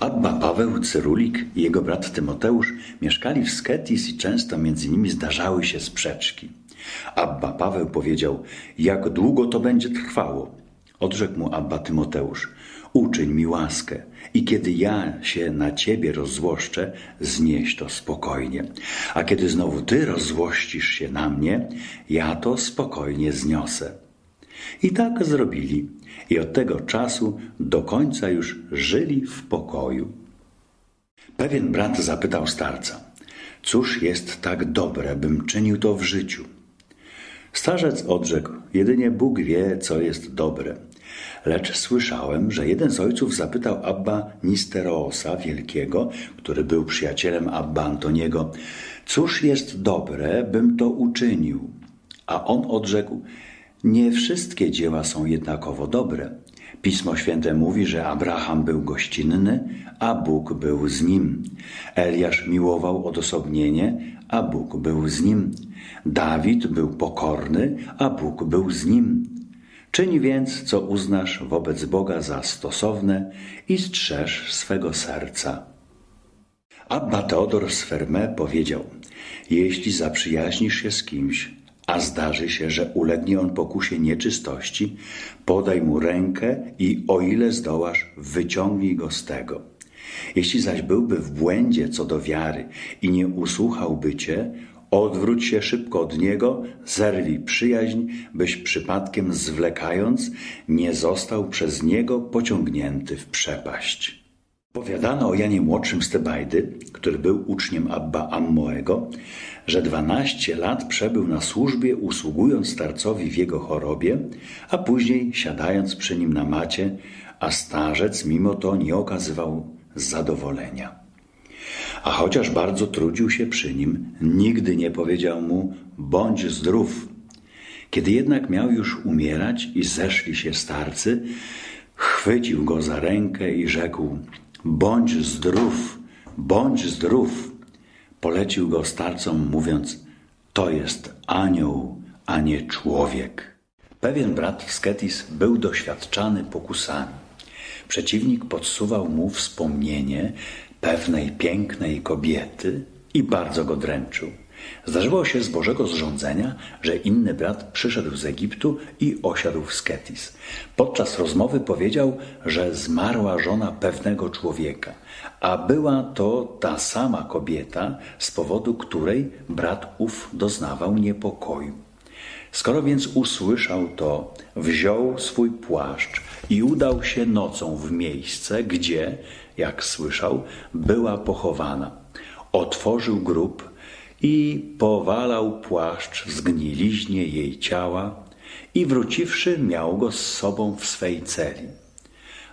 Abba Paweł Cyrulik i jego brat Tymoteusz mieszkali w Sketis i często między nimi zdarzały się sprzeczki. Abba Paweł powiedział, jak długo to będzie trwało? Odrzekł mu Abba Tymoteusz, uczyń mi łaskę i kiedy ja się na ciebie rozzłoszczę, znieś to spokojnie. A kiedy znowu ty rozzłościsz się na mnie, ja to spokojnie zniosę. I tak zrobili i od tego czasu do końca już żyli w pokoju. Pewien brat zapytał starca, cóż jest tak dobre, bym czynił to w życiu? Starzec odrzekł, jedynie Bóg wie, co jest dobre. Lecz słyszałem, że jeden z ojców zapytał Abba Nisteroosa Wielkiego, który był przyjacielem Abba Antoniego, cóż jest dobre, bym to uczynił? A on odrzekł, nie wszystkie dzieła są jednakowo dobre. Pismo Święte mówi, że Abraham był gościnny, a Bóg był z nim. Eliasz miłował odosobnienie, a Bóg był z nim. Dawid był pokorny, a Bóg był z nim. Czyń więc, co uznasz wobec Boga za stosowne i strzeż swego serca. Abba Teodor z Ferme powiedział, jeśli zaprzyjaźnisz się z kimś, a zdarzy się, że ulegnie on pokusie nieczystości, podaj mu rękę i o ile zdołasz, wyciągnij go z tego. Jeśli zaś byłby w błędzie co do wiary i nie usłuchałby cię, odwróć się szybko od niego, zerwij przyjaźń, byś przypadkiem zwlekając nie został przez niego pociągnięty w przepaść. Powiadano o Janie Młodszym z Tebajdy, który był uczniem Abba Ammoego, że dwanaście lat przebył na służbie, usługując starcowi w jego chorobie, a później siadając przy nim na macie, a starzec mimo to nie okazywał zadowolenia. A chociaż bardzo trudził się przy nim, nigdy nie powiedział mu bądź zdrów. Kiedy jednak miał już umierać i zeszli się starcy, chwycił go za rękę i rzekł bądź zdrów, bądź zdrów. Polecił go starcom, mówiąc: To jest anioł, a nie człowiek. Pewien brat w Sketis był doświadczany pokusami. Przeciwnik podsuwał mu wspomnienie pewnej pięknej kobiety i bardzo go dręczył. Zdarzyło się z Bożego zrządzenia, że inny brat przyszedł z Egiptu i osiadł w Sketis. Podczas rozmowy powiedział, że zmarła żona pewnego człowieka, a była to ta sama kobieta, z powodu której brat ów doznawał niepokoju. Skoro więc usłyszał to, wziął swój płaszcz i udał się nocą w miejsce, gdzie, jak słyszał, była pochowana. Otworzył grób i powalał płaszcz w zgniliźnie jej ciała i wróciwszy miał go z sobą w swej celi.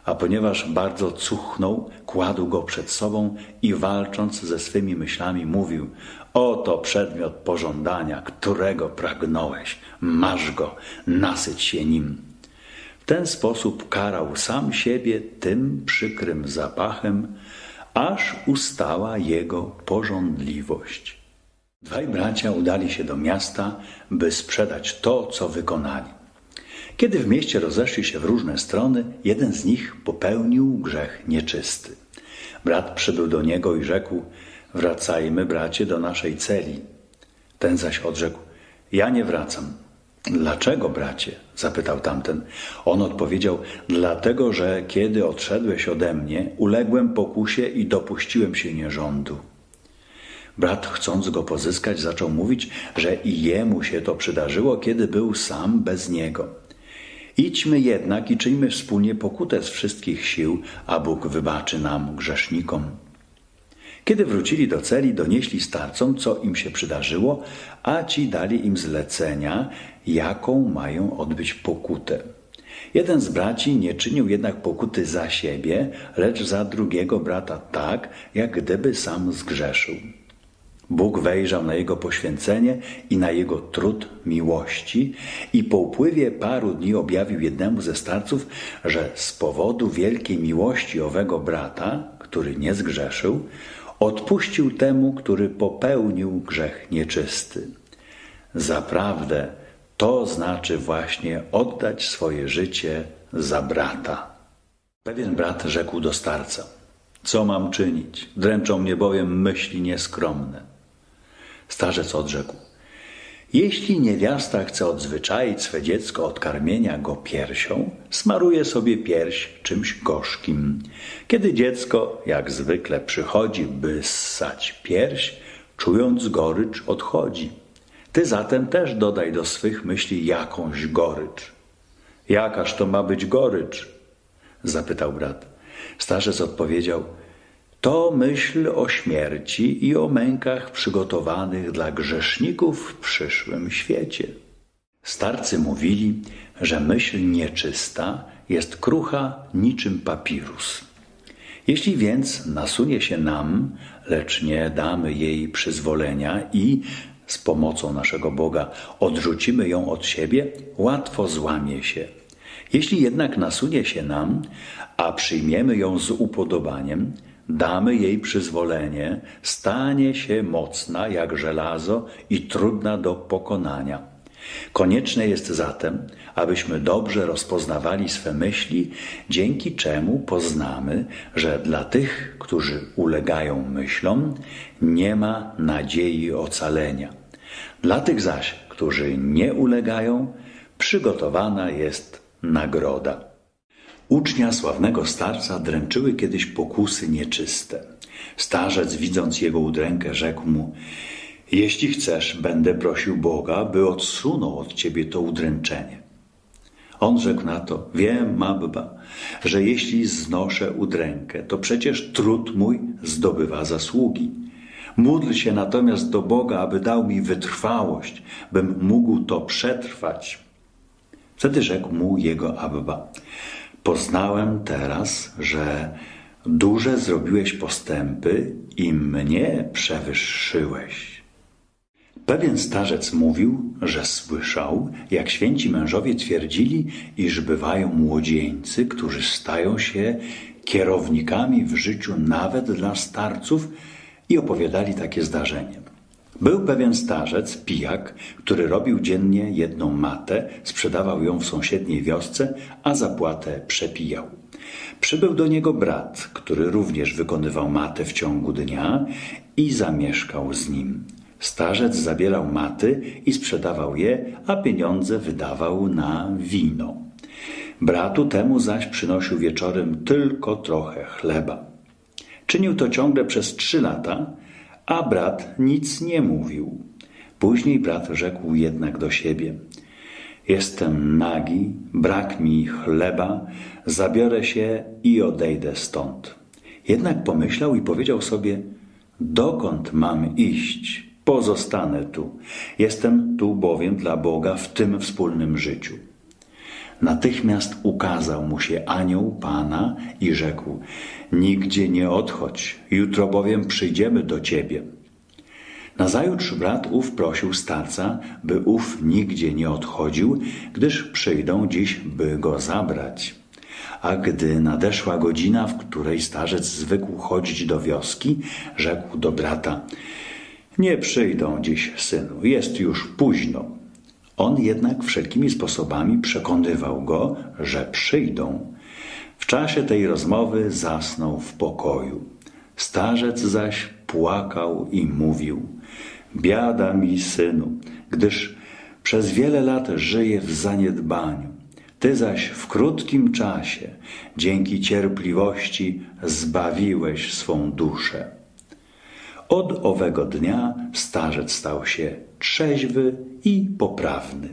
A ponieważ bardzo cuchnął, kładł go przed sobą i walcząc ze swymi myślami mówił Oto przedmiot pożądania, którego pragnąłeś. Masz go, nasyć się nim. W ten sposób karał sam siebie tym przykrym zapachem, aż ustała jego pożądliwość. Dwaj bracia udali się do miasta, by sprzedać to, co wykonali. Kiedy w mieście rozeszli się w różne strony, jeden z nich popełnił grzech nieczysty. Brat przybył do niego i rzekł: Wracajmy, bracie, do naszej celi. Ten zaś odrzekł: Ja nie wracam. Dlaczego, bracie? zapytał tamten. On odpowiedział: Dlatego, że kiedy odszedłeś ode mnie, uległem pokusie i dopuściłem się nierządu. Brat, chcąc go pozyskać, zaczął mówić, że i jemu się to przydarzyło, kiedy był sam bez niego. Idźmy jednak i czyńmy wspólnie pokutę z wszystkich sił, a Bóg wybaczy nam, grzesznikom. Kiedy wrócili do celi, donieśli starcom, co im się przydarzyło, a ci dali im zlecenia, jaką mają odbyć pokutę. Jeden z braci nie czynił jednak pokuty za siebie, lecz za drugiego brata tak, jak gdyby sam zgrzeszył. Bóg wejrzał na jego poświęcenie i na jego trud miłości i po upływie paru dni objawił jednemu ze starców, że z powodu wielkiej miłości owego brata, który nie zgrzeszył, odpuścił temu, który popełnił grzech nieczysty. Zaprawdę to znaczy właśnie oddać swoje życie za brata. Pewien brat rzekł do starca: Co mam czynić? Dręczą mnie bowiem myśli nieskromne. Starzec odrzekł. Jeśli niewiasta chce odzwyczaić swe dziecko od karmienia go piersią, smaruje sobie pierś czymś gorzkim. Kiedy dziecko, jak zwykle, przychodzi, by ssać pierś, czując gorycz, odchodzi. Ty zatem też dodaj do swych myśli jakąś gorycz. Jakaż to ma być gorycz? zapytał brat. Starzec odpowiedział – to myśl o śmierci i o mękach przygotowanych dla grzeszników w przyszłym świecie. Starcy mówili, że myśl nieczysta jest krucha niczym papirus. Jeśli więc nasunie się nam, lecz nie damy jej przyzwolenia i z pomocą naszego Boga odrzucimy ją od siebie, łatwo złamie się. Jeśli jednak nasunie się nam, a przyjmiemy ją z upodobaniem, damy jej przyzwolenie, stanie się mocna jak żelazo i trudna do pokonania. Konieczne jest zatem, abyśmy dobrze rozpoznawali swe myśli, dzięki czemu poznamy, że dla tych, którzy ulegają myślom, nie ma nadziei ocalenia. Dla tych zaś, którzy nie ulegają, przygotowana jest nagroda. Ucznia sławnego starca dręczyły kiedyś pokusy nieczyste. Starzec, widząc jego udrękę, rzekł mu: Jeśli chcesz, będę prosił Boga, by odsunął od ciebie to udręczenie. On rzekł na to: Wiem, Mabba, że jeśli znoszę udrękę, to przecież trud mój zdobywa zasługi. Módl się natomiast do Boga, aby dał mi wytrwałość, bym mógł to przetrwać. Wtedy rzekł mu jego Abba: Poznałem teraz, że duże zrobiłeś postępy i mnie przewyższyłeś. Pewien starzec mówił, że słyszał, jak święci mężowie twierdzili, iż bywają młodzieńcy, którzy stają się kierownikami w życiu nawet dla starców i opowiadali takie zdarzenie. Był pewien starzec, pijak, który robił dziennie jedną matę, sprzedawał ją w sąsiedniej wiosce, a zapłatę przepijał. Przybył do niego brat, który również wykonywał matę w ciągu dnia i zamieszkał z nim. Starzec zabierał maty i sprzedawał je, a pieniądze wydawał na wino. Bratu temu zaś przynosił wieczorem tylko trochę chleba. Czynił to ciągle przez trzy lata, a brat nic nie mówił. Później brat rzekł jednak do siebie: Jestem nagi, brak mi chleba, zabiorę się i odejdę stąd. Jednak pomyślał i powiedział sobie: Dokąd mam iść? Pozostanę tu. Jestem tu bowiem dla Boga w tym wspólnym życiu. Natychmiast ukazał mu się anioł Pana i rzekł: Nigdzie nie odchodź, jutro bowiem przyjdziemy do ciebie. Nazajutrz brat ów prosił starca, by ów nigdzie nie odchodził, gdyż przyjdą dziś, by go zabrać. A gdy nadeszła godzina, w której starzec zwykł chodzić do wioski, rzekł do brata: Nie przyjdą dziś, synu, jest już późno. On jednak wszelkimi sposobami przekonywał go, że przyjdą. W czasie tej rozmowy zasnął w pokoju. Starzec zaś płakał i mówił: Biada mi, synu, gdyż przez wiele lat żyję w zaniedbaniu. Ty zaś w krótkim czasie, dzięki cierpliwości, zbawiłeś swą duszę. Od owego dnia starzec stał się trzeźwy i poprawny.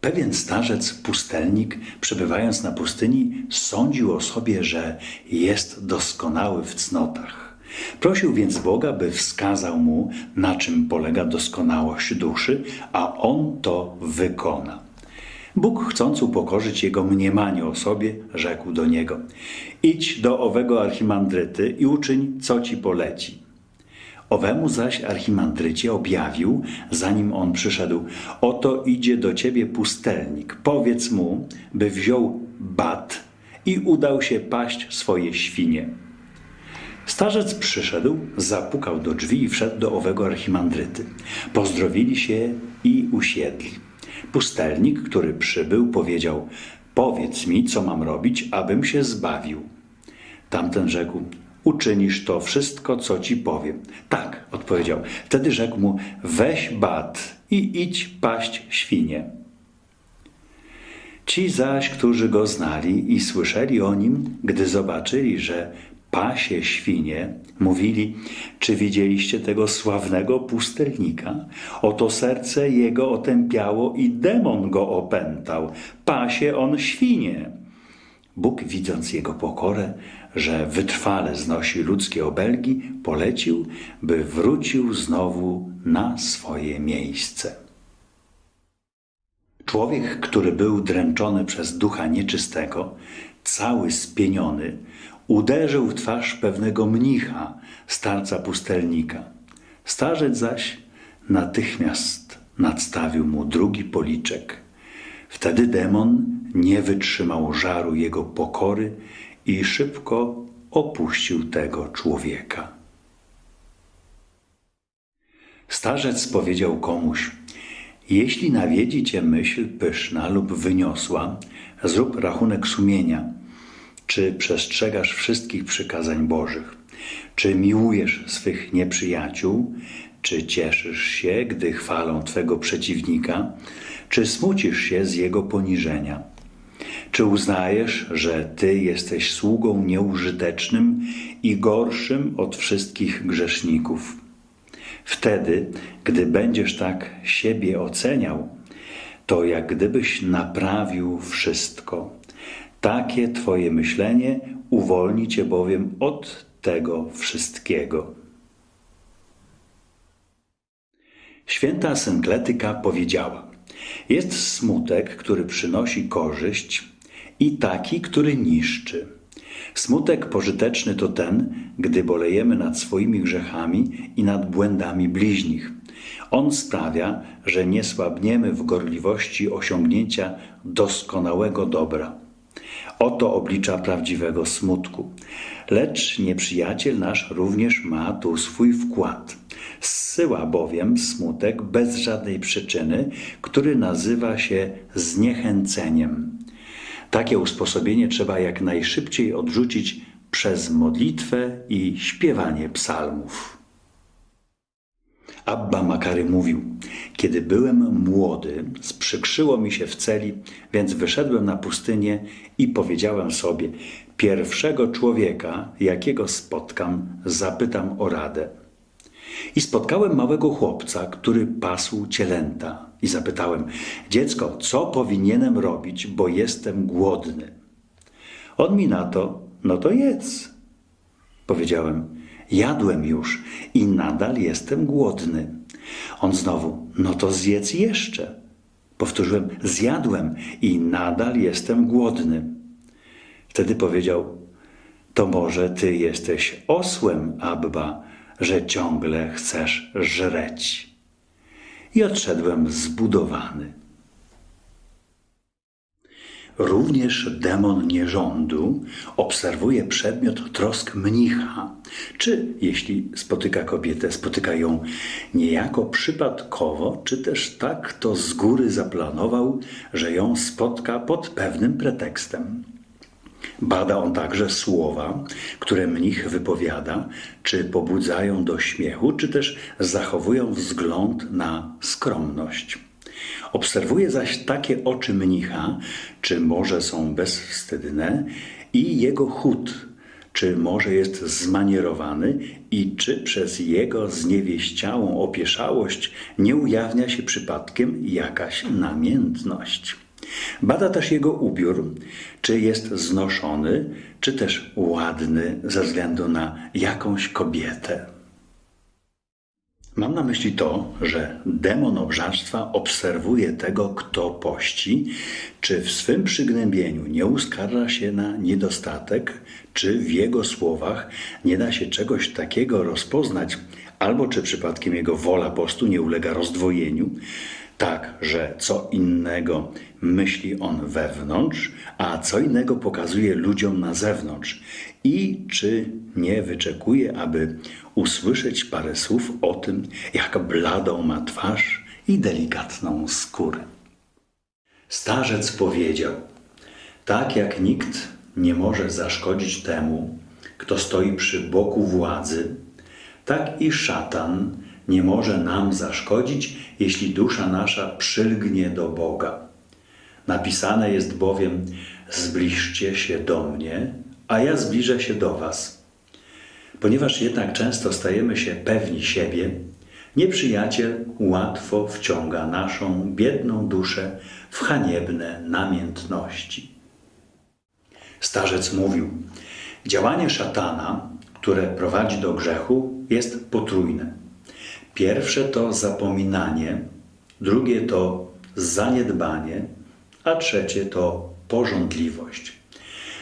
Pewien starzec, pustelnik, przebywając na pustyni, sądził o sobie, że jest doskonały w cnotach. Prosił więc Boga, by wskazał mu, na czym polega doskonałość duszy, a on to wykona. Bóg, chcąc upokorzyć jego mniemanie o sobie, rzekł do niego: Idź do owego archimandryty i uczyń, co ci poleci. Owemu zaś archimandrycie objawił, zanim on przyszedł: Oto idzie do ciebie pustelnik, powiedz mu, by wziął bat i udał się paść swoje świnie. Starzec przyszedł, zapukał do drzwi i wszedł do owego archimandryty. Pozdrowili się i usiedli. Pustelnik, który przybył, powiedział: Powiedz mi, co mam robić, abym się zbawił. Tamten rzekł, uczynisz to wszystko, co ci powiem. Tak, odpowiedział. Wtedy rzekł mu, weź bat i idź paść świnie. Ci zaś, którzy go znali i słyszeli o nim, gdy zobaczyli, że pasie świnie, mówili, czy widzieliście tego sławnego pustelnika? Oto serce jego otępiało i demon go opętał. Pasie on świnie. Bóg, widząc jego pokorę, że wytrwale znosi ludzkie obelgi, polecił, by wrócił znowu na swoje miejsce. Człowiek, który był dręczony przez ducha nieczystego, cały spieniony, uderzył w twarz pewnego mnicha, starca pustelnika. Starzec zaś natychmiast nadstawił mu drugi policzek. Wtedy demon nie wytrzymał żaru jego pokory i szybko opuścił tego człowieka. Starzec powiedział komuś: Jeśli nawiedzi cię myśl pyszna lub wyniosła, zrób rachunek sumienia. Czy przestrzegasz wszystkich przykazań Bożych? Czy miłujesz swych nieprzyjaciół? Czy cieszysz się, gdy chwalą twego przeciwnika? Czy smucisz się z jego poniżenia? Czy uznajesz, że Ty jesteś sługą nieużytecznym i gorszym od wszystkich grzeszników? Wtedy, gdy będziesz tak siebie oceniał, to jak gdybyś naprawił wszystko. Takie Twoje myślenie uwolni Cię bowiem od tego wszystkiego. Święta Synkletyka powiedziała: Jest smutek, który przynosi korzyść, i taki, który niszczy. Smutek pożyteczny to ten, gdy bolejemy nad swoimi grzechami i nad błędami bliźnich. On sprawia, że nie słabniemy w gorliwości osiągnięcia doskonałego dobra. Oto oblicza prawdziwego smutku. Lecz nieprzyjaciel nasz również ma tu swój wkład. Zsyła bowiem smutek bez żadnej przyczyny, który nazywa się zniechęceniem. Takie usposobienie trzeba jak najszybciej odrzucić przez modlitwę i śpiewanie psalmów. Abba Makary mówił: Kiedy byłem młody, sprzykrzyło mi się w celi, więc wyszedłem na pustynię i powiedziałem sobie: Pierwszego człowieka, jakiego spotkam, zapytam o radę. I spotkałem małego chłopca, który pasł cielęta. I zapytałem: Dziecko, co powinienem robić, bo jestem głodny? On mi na to: No to jedz. Powiedziałem: Jadłem już i nadal jestem głodny. On znowu: No to zjedz jeszcze. Powtórzyłem: Zjadłem i nadal jestem głodny. Wtedy powiedział: To może ty jesteś osłem, Abba, że ciągle chcesz żreć. I odszedłem zbudowany. Również demon nierządu obserwuje przedmiot trosk mnicha, czy jeśli spotyka kobietę, spotyka ją niejako przypadkowo, czy też tak to z góry zaplanował, że ją spotka pod pewnym pretekstem. Bada on także słowa, które mnich wypowiada, czy pobudzają do śmiechu, czy też zachowują wzgląd na skromność. Obserwuje zaś takie oczy mnicha, czy może są bezwstydne, i jego chód, czy może jest zmanierowany i czy przez jego zniewieściałą opieszałość nie ujawnia się przypadkiem jakaś namiętność. Bada też jego ubiór, czy jest znoszony, czy też ładny ze względu na jakąś kobietę. Mam na myśli to, że demon obżarstwa obserwuje tego, kto pości, czy w swym przygnębieniu nie uskarża się na niedostatek, czy w jego słowach nie da się czegoś takiego rozpoznać, albo czy przypadkiem jego wola postu nie ulega rozdwojeniu, tak, że co innego myśli on wewnątrz, a co innego pokazuje ludziom na zewnątrz. I czy nie wyczekuje, aby usłyszeć parę słów o tym, jak bladą ma twarz i delikatną skórę. Starzec powiedział: Tak jak nikt nie może zaszkodzić temu, kto stoi przy boku władzy, tak i szatan nie może nam zaszkodzić, jeśli dusza nasza przylgnie do Boga. Napisane jest bowiem: Zbliżcie się do mnie, a ja zbliżę się do Was. Ponieważ jednak często stajemy się pewni siebie, nieprzyjaciel łatwo wciąga naszą biedną duszę w haniebne namiętności. Starzec mówił: Działanie szatana, które prowadzi do grzechu, jest potrójne. Pierwsze to zapominanie, drugie to zaniedbanie, a trzecie to pożądliwość.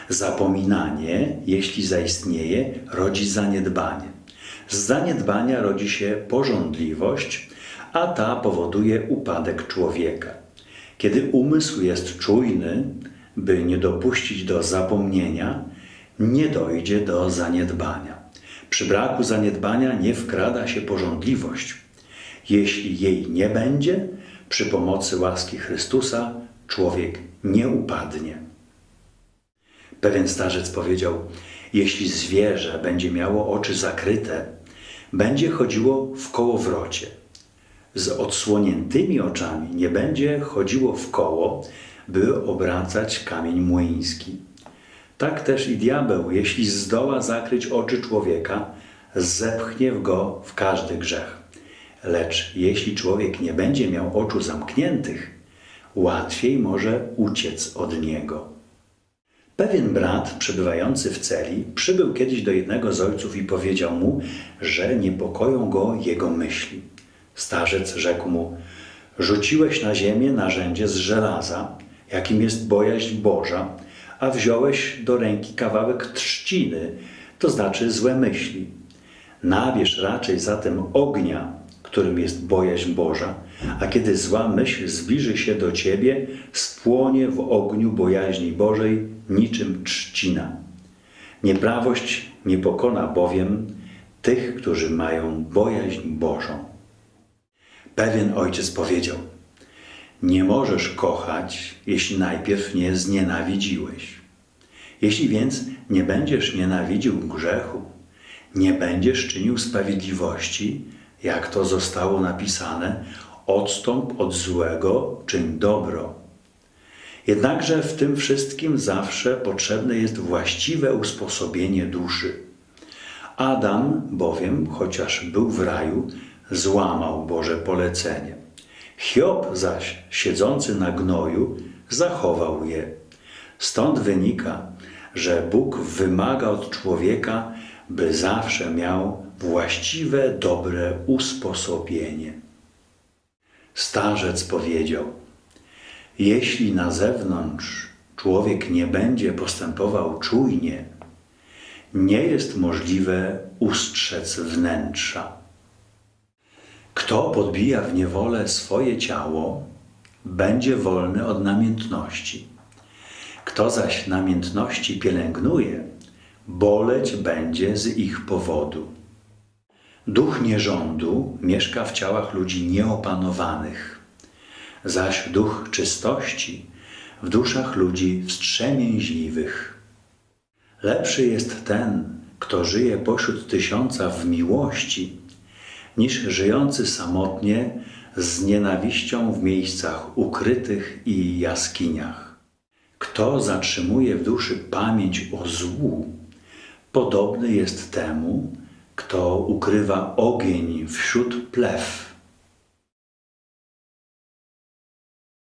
Zapominanie, jeśli zaistnieje, rodzi zaniedbanie. Z zaniedbania rodzi się pożądliwość, a ta powoduje upadek człowieka. Kiedy umysł jest czujny, by nie dopuścić do zapomnienia, nie dojdzie do zaniedbania. Przy braku zaniedbania nie wkrada się pożądliwość. Jeśli jej nie będzie, przy pomocy łaski Chrystusa człowiek nie upadnie. Pewien starzec powiedział: Jeśli zwierzę będzie miało oczy zakryte, będzie chodziło w kołowrocie. Z odsłoniętymi oczami nie będzie chodziło w koło, by obracać kamień młyński. Tak też i diabeł, jeśli zdoła zakryć oczy człowieka, zepchnie go w każdy grzech. Lecz jeśli człowiek nie będzie miał oczu zamkniętych, łatwiej może uciec od niego. Pewien brat przebywający w celi przybył kiedyś do jednego z ojców i powiedział mu, że niepokoją go jego myśli. Starzec rzekł mu: Rzuciłeś na ziemię narzędzie z żelaza, jakim jest bojaźń Boża, a wziąłeś do ręki kawałek trzciny, to znaczy złe myśli. Nabierz raczej zatem ognia, którym jest bojaźń Boża, a kiedy zła myśl zbliży się do ciebie, spłonie w ogniu bojaźni Bożej niczym trzcina. Nieprawość nie pokona bowiem tych, którzy mają bojaźń Bożą. Pewien ojciec powiedział: Nie możesz kochać, jeśli najpierw nie znienawidziłeś. Jeśli więc nie będziesz nienawidził grzechu, nie będziesz czynił sprawiedliwości, jak to zostało napisane, odstąp od złego, czyń dobro. Jednakże w tym wszystkim zawsze potrzebne jest właściwe usposobienie duszy. Adam bowiem, chociaż był w raju, złamał Boże polecenie. Hiob zaś, siedzący na gnoju, zachował je. Stąd wynika, że Bóg wymaga od człowieka, by zawsze miał właściwe, dobre usposobienie. Starzec powiedział: Jeśli na zewnątrz człowiek nie będzie postępował czujnie, nie jest możliwe ustrzec wnętrza. Kto podbija w niewolę swoje ciało, będzie wolny od namiętności. Kto zaś namiętności pielęgnuje, boleć będzie z ich powodu. Duch nierządu mieszka w ciałach ludzi nieopanowanych, zaś duch czystości w duszach ludzi wstrzemięźliwych. Lepszy jest ten, kto żyje pośród tysiąca w miłości, niż żyjący samotnie z nienawiścią w miejscach ukrytych i jaskiniach. Kto zatrzymuje w duszy pamięć o złu, podobny jest temu, kto ukrywa ogień wśród plew.